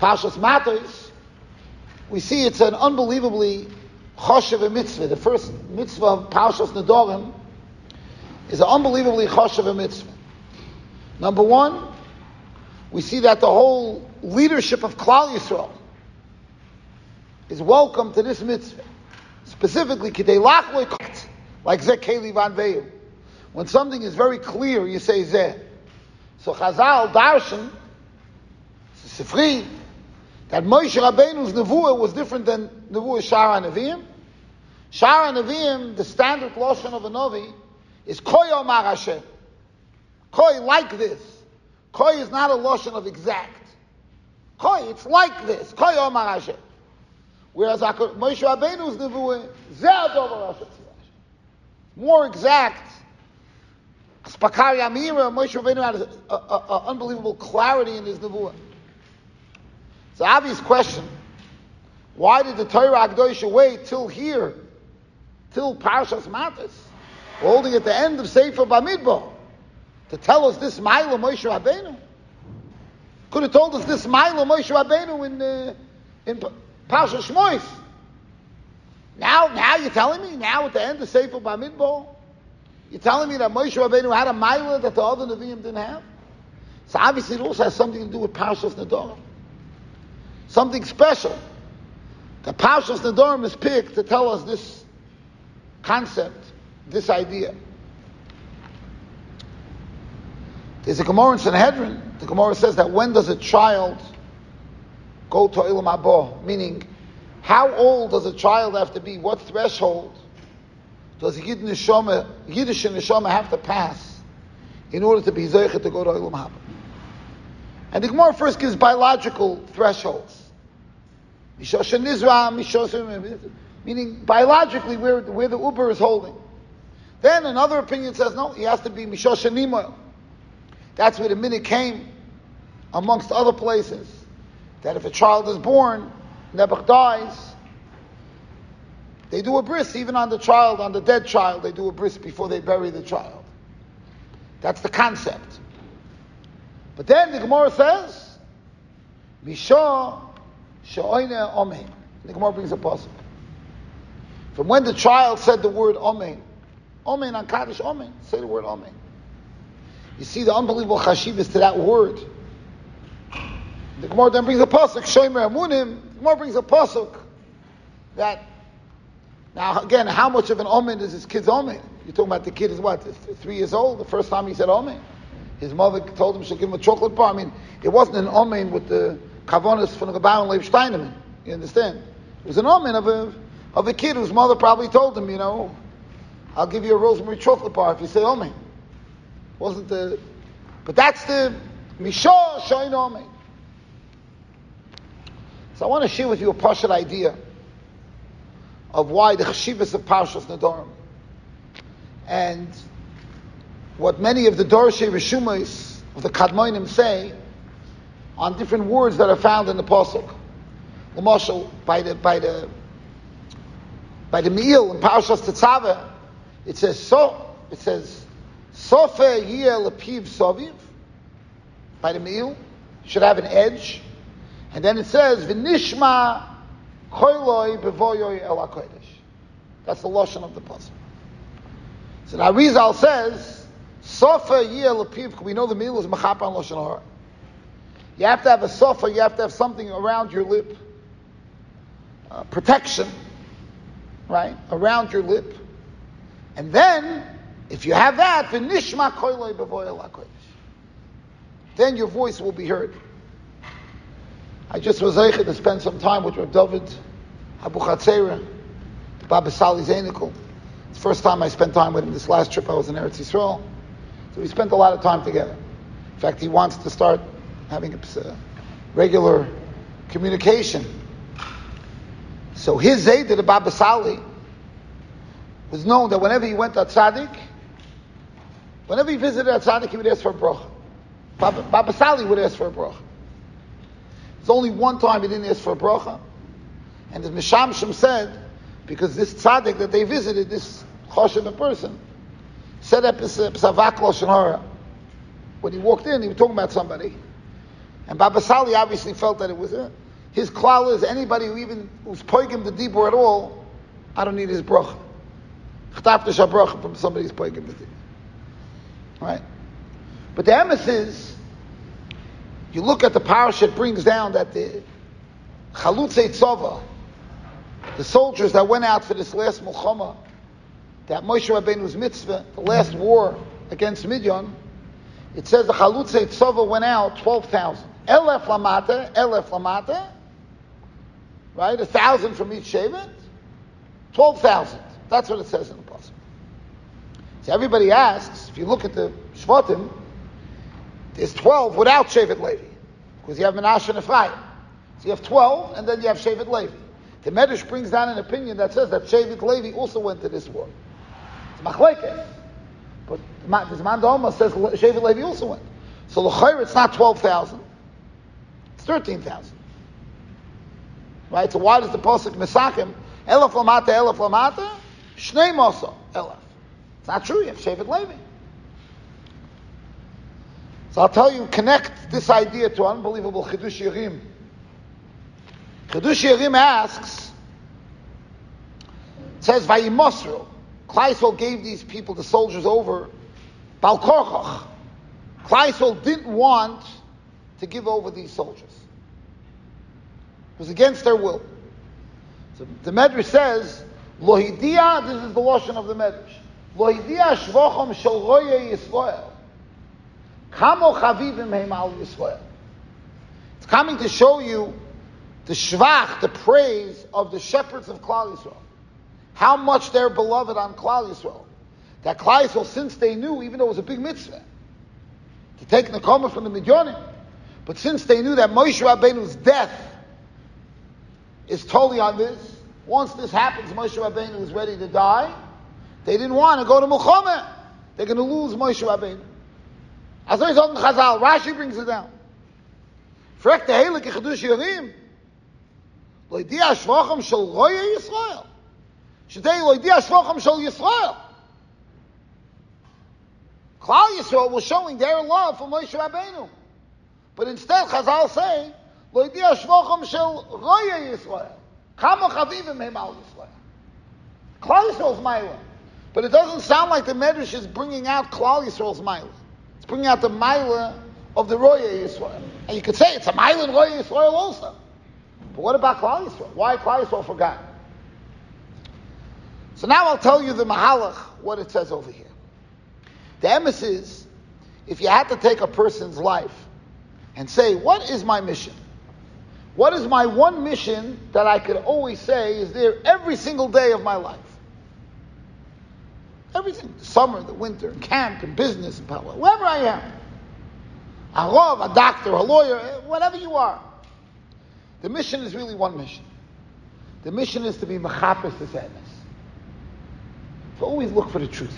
Pashas Matos, we see it's an unbelievably choshev mitzvah. The first mitzvah of Pashas Nedorim is an unbelievably choshev mitzvah. Number one, we see that the whole leadership of Klal Yisrael is welcome to this mitzvah. Specifically, like Zekeli Van Veyu. When something is very clear, you say Zeh. So Chazal, Darshan, Sifri, that Moshe Rabbeinu's Nevuah was different than Nevuah Shara Nevi'im. Shara Nevi'im, the standard lotion of a Novi, is Koy Omar Hashem. Koy like this. Koy is not a lotion of exact. Koy, it's like this. Koy Omar Hashem. Whereas Moshe Rabbeinu's Nevuah, Zeh Hashem. More exact. Spakari Amira, Moshe Rabbeinu had an unbelievable clarity in his Nevuah. It's an obvious question. Why did the Torah Agdosha wait till here, till Parshas Matas, holding at the end of Sefer Bamidbar, to tell us this Mila Moshe Rabbeinu? Could have told us this Mila Moshe Rabbeinu in uh, in Parshas Shmois. Now, now you're telling me now at the end of Sefer Bamidbar, you're telling me that Moshe Rabbeinu had a Mila that the other Nevi'im didn't have? So obviously it also has something to do with Parshas Nedarim something special. The Pashas Nedarim is picked to tell us this concept, this idea. There's a Gemara in Sanhedrin. The Gemara says that when does a child go to Ilam Abba? Meaning, how old does a child have to be? What threshold does Yiddish Yiddish neshama have to pass in order to be Zeicha to go to Ilam Abba? And the Gemara first gives biological thresholds. Meaning biologically where, where the Uber is holding. Then another opinion says no, he has to be Mishoshanimoil. That's where the minute came, amongst other places, that if a child is born, Nebuch dies, they do a bris, even on the child, on the dead child, they do a bris before they bury the child. That's the concept. But then the Gemara says, Misha Sha'oina Omein. The Gemara brings a puzzle. From when the child said the word Omein, Omein on Kaddish Omein, say the word Omein. You see the unbelievable chashivas to that word. The Gemara then brings a pasuk, Shomer Amunim. The Gemara brings a pasuk that now again, how much of an omen is this kid's omen? You're talking about the kid is what, three years old. The first time he said omen, his mother told him she'll give him a chocolate bar. I mean, it wasn't an omen with the kavonis from the Gabaon Leib Steinman. You understand? It was an omen of a, of a kid whose mother probably told him, you know, I'll give you a rosemary chocolate bar if you say omen. Wasn't the, but that's the Mishah Shain Omen. So I want to share with you a partial idea of why the chashivas of Parshas Nedarim and what many of the Dorshei Rishumais of the Kadmoinim say on different words that are found in the pasuk. Lamashal by the by the by the meal in Parshas Tetzaveh, it says so. It says Sofer Yeh Lepiv Soviv by the meal should have an edge, and then it says V'nishma Koiloi Bevoyoi El Hakodesh. That's the lotion of the pasuk. So now Rizal says Sofer Yeh. We know the meal is Machapa and Lashon Hara. You have to have a sofa, you have to have something around your lip. Uh, protection, right? Around your lip. And then, if you have that, nishma then your voice will be heard. I just was able to spend some time with Rav David Abu Chatzera, Baba Sali Zainikel. It's the first time I spent time with him this last trip I was in Eretz Yisrael. So we spent a lot of time together. In fact, he wants to start having a uh, regular communication. So his Zayd, the Baba Sali, was known that whenever he went to Tzaddik, whenever he visited Tzaddik, he would ask for a bracha. Baba, Baba Sali would ask for a bracha. It's only one time he didn't ask for a bracha. And the Mishamshim said, because this tzaddik that they visited, this choshev person, set up his psavak lashon When he walked in, he was talking about somebody. And Baba Sali obviously felt that it was a, his klal is anybody who even who's poigim the dibur at all, I don't need his bracha. Chtaf the shabracha from somebody's poigim the dibur. Right? But the emes is, you look at the parasha, it brings down that the Chalutzei Tzova, the soldiers that went out for this last Mulchama, that Moshe Rabbeinu's mitzvah, the last war against Midian, it says the Chalutzei Tzova went out 12,000. Elef Lamata, Elef Lamata, right? A thousand from each Shevet, 12,000. That's what it says in the Pasuk. So everybody asks, if you look at the Shvatim, there's 12 without Shevet Levi, because you have Menashe and Ephraim. So you have 12, and then you have Shevet Levi. The Medrash brings down an opinion that says that Shevet Levi also went to this war. It's Machlekes. But the Zman Doma says Shevet Levi also went. So L'chayr, it's not 12,000. It's 13,000. Right? So why does the Pasuk Mesakim, Elef Lamata, Elef Lamata, Shnei Mosa, Elef. It's not true, you have Shevet Levi. So I'll tell you, connect this idea to unbelievable Chidush Yerim. Chidush Yerim asks, says, Vayimosru, Kleisel gave these people, the soldiers, over Balkorchach. Kleisel didn't want to give over these soldiers. It was against their will. So the Medrash says, Lohidia, this is the lotion of the Medrash. Lohidia shvochom shel roye Yisrael. Kamo chavivim heim al Yisrael. It's coming to show you the shvach, the praise of the shepherds of Klal Yisrael. How much they're beloved on Klal Yisrael. That Klal Yisrael, since they knew, even though it was a big mitzvah, to take the Nekoma from the Midyanim, but since they knew that Moshe Rabbeinu's death is totally on this, once this happens, Moshe Rabbeinu is ready to die, they didn't want to go to Mulchama. They're going to lose Moshe Rabbeinu. As I sagen Chazal, Rashi brings it down. Fragt der Heilige Chedush Yerim, lo ydiya shvochem shel roya Yisrael. Shetei lo ydiya shvochem shel Yisrael. Klal Yisrael was showing their love for Moshe Rabbeinu. But instead, Chazal say, lo ydiya shvochem shel roya Yisrael. Kama chavivim hem al Yisrael. Klal Yisrael's Mailah. But it doesn't sound like the Medrash is bringing out Klal Yisrael's Mailah. It's bringing out the Mailah of the Roya Yisrael. And you could say it's a Mailah in Roya Yisrael also. But what about Klal Yisrael? Why Klal Yisrael forgot? So now I'll tell you the Mahalach, what it says over here. The emes is, if you had to take a person's life and say, what is my mission? What is my one mission that I could always say is there every single day of my life? Everything. The summer, the winter, camp, and business, and power, wherever I am. A love, a doctor, a lawyer, eh, whatever you are. The mission is really one mission. The mission is to be mechapis this emes. To always look for the truth.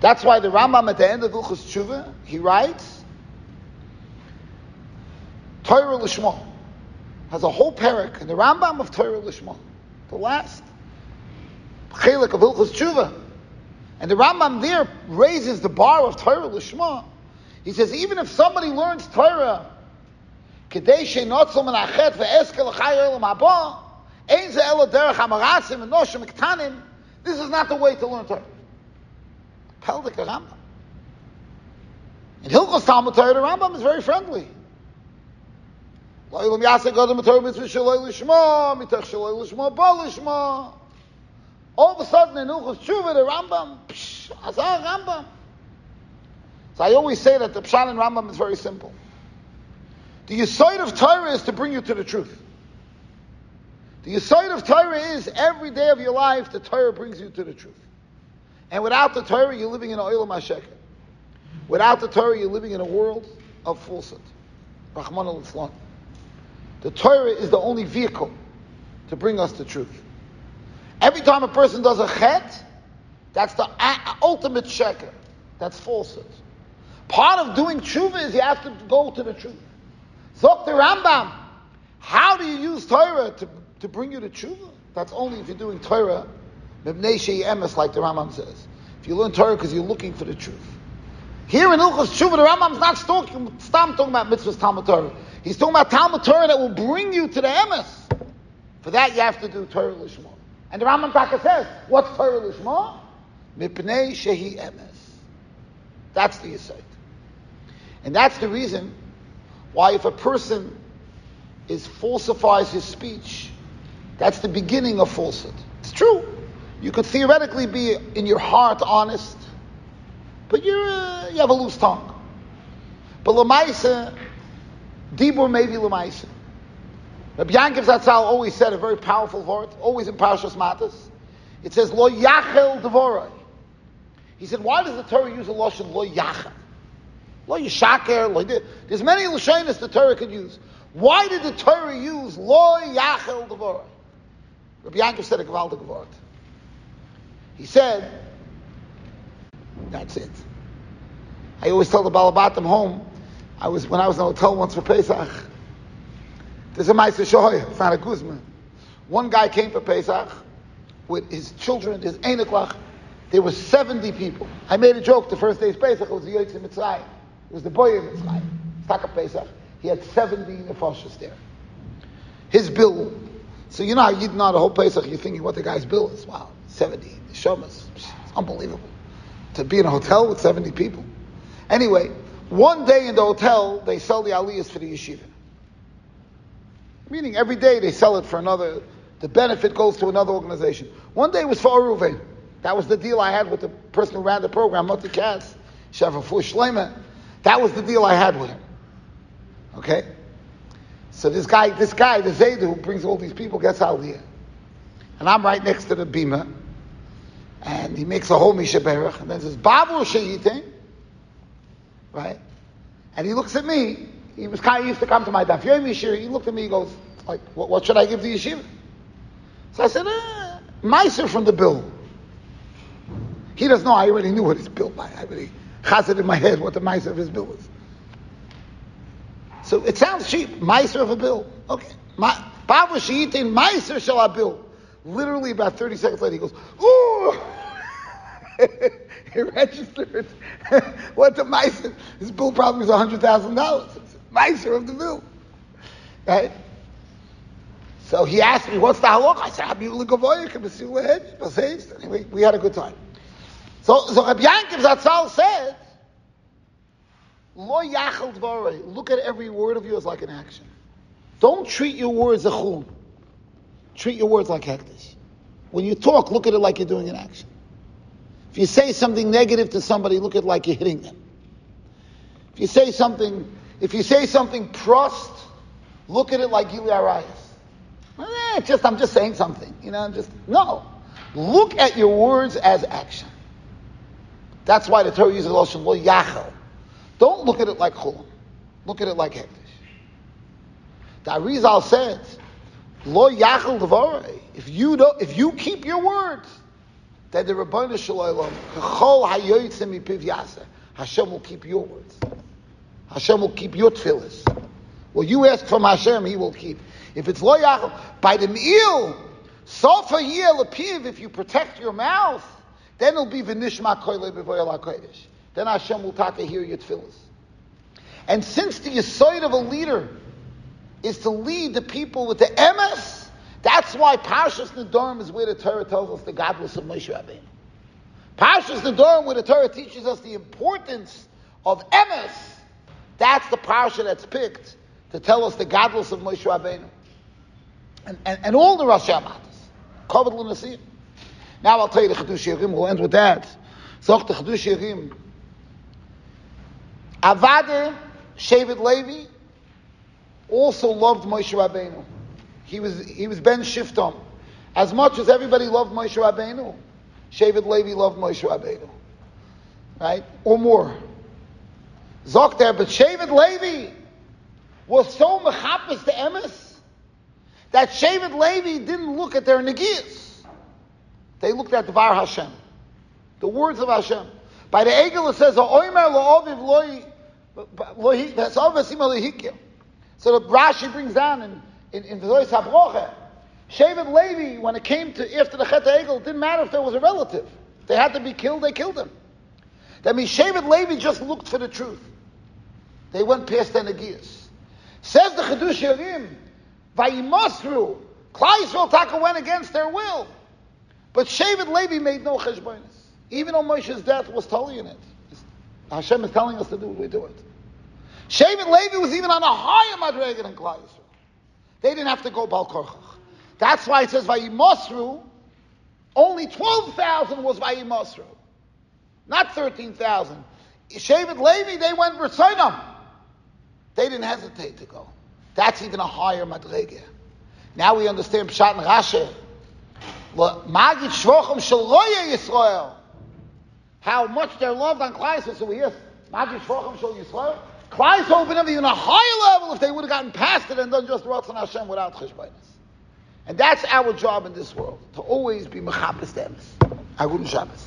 That's why the Rambam at the end of Ilchus Tshuva, he writes, Torah Lishma has a whole parak in the Rambam of Torah Lishma, the last chelik of Ilchus Tshuva. And the Rambam there raises the bar of Torah Lishma. He says, even if somebody learns Torah, כדי שנוצל מן החטא ואזכה לחיי עולם הבא, אין זה אלא דרך המרסים ונושים קטנים, this is not the way to learn Torah. Peldik Rambam. In Hilchos Talmud Torah, the Rambam is very friendly. All of a sudden in Hilchos Tshuva, the Rambam, psh, Azar Rambam. So I always say that the Pshat in Rambam is very simple. The Yisoid of Torah is to bring you to the truth. The Yisoid of Torah is every day of your life, the Torah brings you to the truth. And without the Torah, you're living in an oil of Without the Torah, you're living in a world of falsehood. Rahman al The Torah is the only vehicle to bring us the truth. Every time a person does a chet, that's the ultimate sheker. That's falsehood. Part of doing tshuva is you have to go to the truth. Zok the Rambam. How do you use Torah to, to bring you to tshuva? That's only if you're doing Torah, mibnei emes, like the Rambam says. If you learn Torah because you're looking for the truth. Here in Ilchos Tshuva, the Rambam's not talking, stop talking about mitzvahs Talmud Torah. He's talking about Talmud Torah that will bring you to the emes. For that, you have to do Torah Lishma. And the Rambam Taka says, what's Torah Lishma? Mipnei Shehi Emes. That's the insight. And that's the reason why if a person is falsifies his speech, that's the beginning of falsehood. It's true. You could theoretically be in your heart honest, but you're, uh, you have a loose tongue. But Lamaisa, Dibur maybe Lamaisa. Rabbi Yankiv Zatzal always said a very powerful word, always in Parashas Matas. It says, Lo Yachel Devorah. He said, why does the Torah use a Lashon Lo Yachel? Lo Yishaker, Lo There's many Lashonis the Torah could use. Why did the Torah use Lo Yachel Devorah? Rabbi Yankiv said a Gavaldik word. He said, that's it. I always tell the Balabatim home, I was, when I was in a hotel once for Pesach, there's a Maisa Shohoy, Fana Guzman. One guy came for Pesach with his children, his Einiklach. There were 70 people. I made a joke the first day's Pesach, it was the Yotzim Mitzrayim. It was the boy of Mitzrayim. Taka Pesach. He had 70 nefashas there. His bill. So you know how you know the whole Pesach, you're thinking what the guy's bill is. Wow, 70 neshamas. It's unbelievable. To be in a hotel with 70 people. Anyway, one day in the hotel, they sell the aliyahs for the yeshiva. Meaning every day they sell it for another, the benefit goes to another organization. One day was for Aruve. That was the deal I had with the person who ran the program, Moti Katz, Shafafu Shleiman. That was the deal I had with him. Okay? So this guy, this guy, the Zayda who brings all these people gets out here. And I'm right next to the bima. And he makes a whole Misha Berach. And then says, Babu Shayitin. Right? And he looks at me he was kind of used to come to my daf. He looked at me. He goes, like, what, what, should I give the yeshiva? So I said, eh, Meiser from the bill. He doesn't know. I already knew what his bill by. I already has it in my head what the Meiser of his bill was. So it sounds cheap. Meiser of a bill. Okay. Baba Shiitin Meiser shall I bill. Literally about 30 seconds later, he goes, ooh! he registered. What's a Meiser? His bill probably was $100,000. Meiser of the bill. Right? So he asked me, what's the halach? I said, Anyway, we had a good time. So, so Rabbi Yankiv Zatzal said, Lo yachal dvarei. Look at every word of yours like an action. Don't treat your words a chum. Treat your words like hektish. When you talk, look at it like you're doing an action. If you say something negative to somebody, look at it like you're hitting them. If you say something if you say something prost, look at it like Gili Arayas. Eh, just I'm just saying something, you know. I'm just no. Look at your words as action. That's why the Torah uses the lashon lo yachel. Don't look at it like chulon. Look at it like hektish. The Arizal says, lo yachel devorei. If you don't, if you keep your words, then the Rabbanu Shalom, chol hayoytzim mipiv yaseh. Hashem will keep your words. Hashem will keep your tefillas. Well, you ask from Hashem, He will keep. If it's lo yachal, by the meal, sofa yel apiv, if you protect your mouth, then it'll be v'nishma koile b'voyel HaKodesh. Then Hashem will take hear your tefillas. And since the yisoid of a leader is to lead the people with the emes, that's why Parshas Nedarim is where the Torah tells us the godless of Moshe Rabbeinu. Parshas Nedarim, where the Torah teaches us the importance of emes, that's the parsha that's picked to tell us the godless of Moshe Rabbeinu. And, and, and all the Rashi Amatas. Covered Lunasiyim. Now I'll tell you the Chedush Yerim. We'll end with that. Zog the Chedush Yerim. Avade, Shevet Levi, also loved Moshe Rabbeinu. He was, he was Ben Shiftom. As much as everybody loved Moshe Rabbeinu, Shevet Levi loved Moshe Rabbeinu. Right? Or more. Zok there, but Shevet Levi was so mechapis to Emes that Shevet Levi didn't look at their negiyas. They looked at the Var Hashem, the words of Hashem. By the Egel it says, "Oimer So the Rashi brings down in in, in V'zois Habroche, Shevet Levi, when it came to after the Chet Egel, it didn't matter if there was a relative. If they had to be killed, they killed him. That means Shevet Levi just looked for the truth. They went past the Nagias. Says the Chedush Yerim, Vayimosru, Klai Yisrael Taka went against their will. But Shevet Levi made no cheshbonis. Even though Moshe's death was totally in it. Hashem is telling us to do it, we do it. Shevet Levi was even on a higher madrega than Yisrael. They didn't have to go Bal Korchach. That's why it says Vayimosru, only 12,000 was Vayimosru. Not 13,000. Shevet Levi, they went Ratzonam. They didn't hesitate to go. That's even a higher madrega. Now we understand Pshat and Rashi. Magid Shvochem Shaloya Yisrael. How much they're loved on Klai So we hear Magid Shvochem Shal Yisrael. Klai would have been even a higher level if they would have gotten past it and done just Ratzon Hashem without Cheshbainis. And that's our job in this world, to always be Mechabes Demis. Agudin Shabbos.